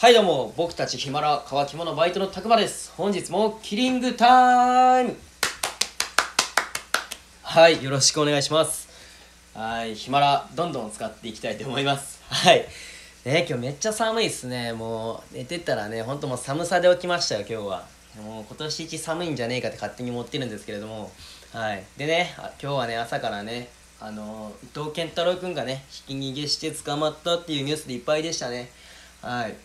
はいどうも、僕たちヒマラ乾き物バイトのたくまです。本日もキリングタイムはい、よろしくお願いします。はい、ヒマラどんどん使っていきたいと思います。はい。ね、今日めっちゃ寒いっすね。もう寝てたらね、ほんともう寒さで起きましたよ、今日は。もう今年一寒いんじゃねえかって勝手に思ってるんですけれども。はい。でね、今日はね、朝からね、あの伊藤健太郎君がね、ひき逃げして捕まったっていうニュースでいっぱいでしたね。はい。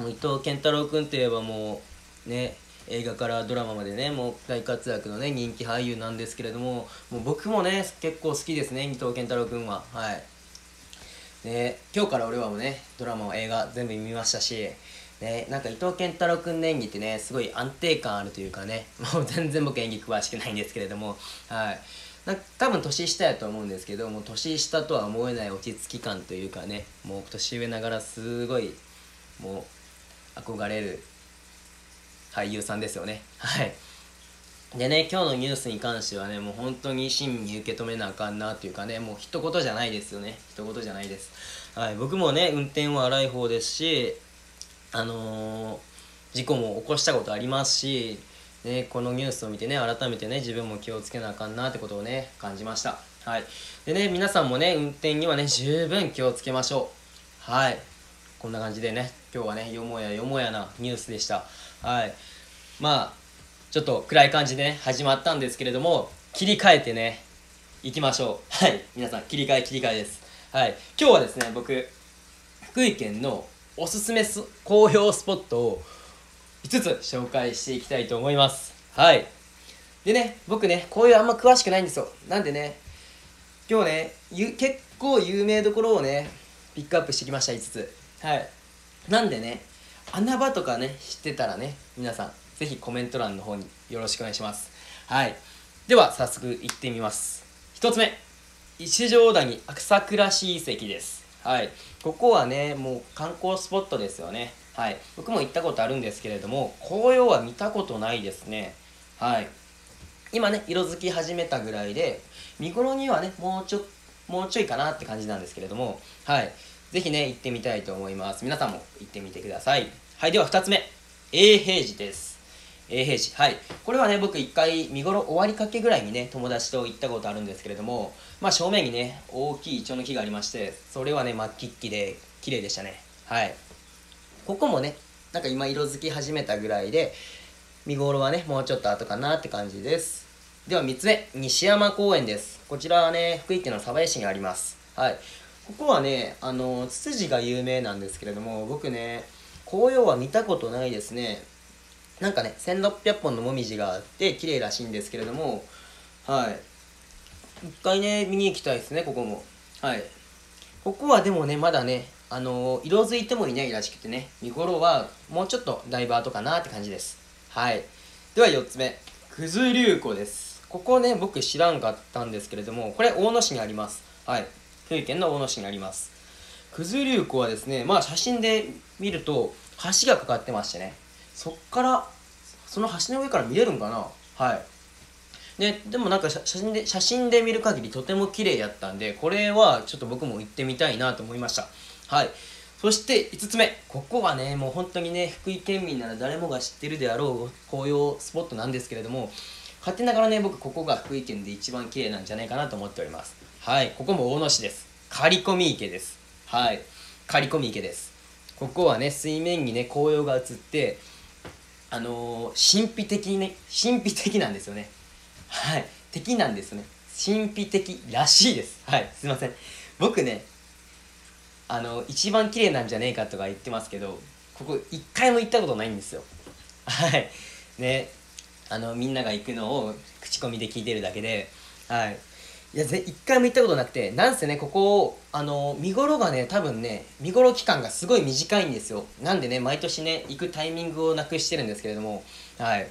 伊藤健太郎君といえばもうね映画からドラマまでねもう大活躍のね人気俳優なんですけれどももう僕もね結構好きですね伊藤健太郎君は。はい。ね今日から俺はもうねドラマ映画全部見ましたしねなんか伊藤健太郎君の演技ってねすごい安定感あるというかね もう全然僕演技詳しくないんですけれどもはい。なんか多分年下やと思うんですけどもう年下とは思えない落ち着き感というかねもう年上ながらすごいもう憧れる俳優さんですよね。はい。でね今日のニュースに関してはねもう本当に親身に受け止めなあかんなっていうかねもう一言じゃないですよね。一言じゃないです。はい。僕もね運転は荒い方ですしあのー事故も起こしたことありますしね、このニュースを見てね改めてね自分も気をつけなあかんなってことをね感じました。はい。でね皆さんもね運転にはね十分気をつけましょう。はい。こんな感じでね今日はねよもやよもやなニュースでした。はい。まあちょっと暗い感じでね始まったんですけれども切り替えてね行きましょう。はい。皆さん切り替え切り替えです。はい。今日はですね僕福井県のおすすめす紅葉スポットを5つ紹介していきたいと思います。はい。でね僕ね紅葉あんま詳しくないんですよ。なんでね今日ねゆ結構有名どころをねピックアップしてきました5つ。はい。なんでね穴場とかね知ってたらね皆さんぜひコメント欄の方によろしくお願いします。はい。では早速行ってみます。1つ目。石条谷朝倉市遺跡です。はい。ここはねもう観光スポットですよね。はい。僕も行ったことあるんですけれども紅葉は見たことないですね。はい。今ね色づき始めたぐらいで見頃にはねもうちょもうちょいかなって感じなんですけれどもはい。ぜひね行ってみたいと思います。皆さんも行ってみてください。はいでは2つ目。永平寺です。永平寺。はい。これはね僕一回見頃終わりかけぐらいにね友達と行ったことあるんですけれどもまあ正面にね大きいイチョウの木がありましてそれはね末期っきで綺麗でしたね。はい。ここもねなんか今色づき始めたぐらいで見頃はねもうちょっと後かなって感じです。では3つ目。西山公園です。こちらはね福井県の鯖江市にあります。はい。ここはねあのツツジが有名なんですけれども僕ね紅葉は見たことないですね。なんかね1600本のもみじがあって綺麗らしいんですけれどもはい。一回ね見に行きたいですねここも。はい。ここはでもねまだねあの色づいてもいないらしくてね見頃はもうちょっとだいぶ後かなって感じです。はい。では4つ目。九頭竜湖です。ここね僕知らんかったんですけれどもこれ大野市にあります。はい。福井県の大野市にあります。九頭竜湖はですねまあ写真で見ると橋がかかってましてねそっからその橋の上から見えるんかな？はい。ね、でもなんか写写真で写真で見る限りとても綺麗やったんでこれはちょっと僕も行ってみたいなと思いました。はい。そして5つ目。ここはねもう本当にね福井県民なら誰もが知ってるであろう紅葉スポットなんですけれども勝手ながらね僕ここが福井県で一番綺麗なんじゃないかなと思っております。はいここも大野市です。刈込池です。はい刈込池です。ここはね水面にね紅葉が映ってあのー、神秘的にね神秘的なんですよね。はい敵なんですね。神秘的らしいです。はいすいません。僕ねあの一番綺麗なんじゃねえかとか言ってますけどここ一回も行ったことないんですよ。はいねあのみんなが行くのを口コミで聞いてるだけではい。いやぜ一回も行ったことなくてなんせねここあの見頃がね多分ね見頃期間がすごい短いんですよ。なんでね毎年ね行くタイミングをなくしてるんですけれども。はい。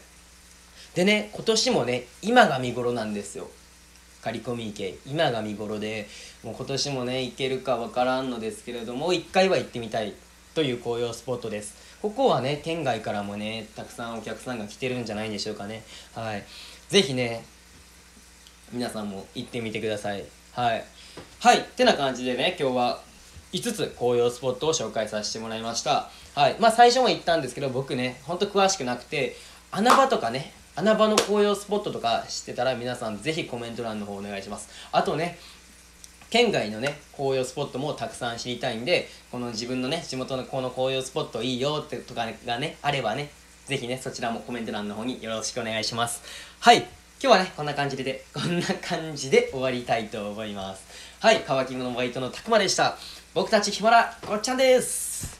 でね今年もね今が見頃なんですよ。刈込池。今が見頃でもう今年もね行けるかわからんのですけれども一回は行ってみたい。という紅葉スポットです。ここはね県外からもねたくさんお客さんが来てるんじゃないでしょうかね。はい。是非ね皆さんも行ってみてください。はい。はい。ってな感じでね今日は5つ紅葉スポットを紹介させてもらいました。はい。まあ最初も言ったんですけど僕ねほんと詳しくなくて穴場とかね穴場の紅葉スポットとか知ってたら皆さんぜひコメント欄の方お願いします。あとね県外のね紅葉スポットもたくさん知りたいんでこの自分のね地元のこの紅葉スポットいいよってとかがねあればねぜひねそちらもコメント欄の方によろしくお願いします。はい。今日はねこんな感じででこんな感じで終わりたいと思います。はいカワキングのバイトのたくまでした。僕たちヒマラごっちゃんです。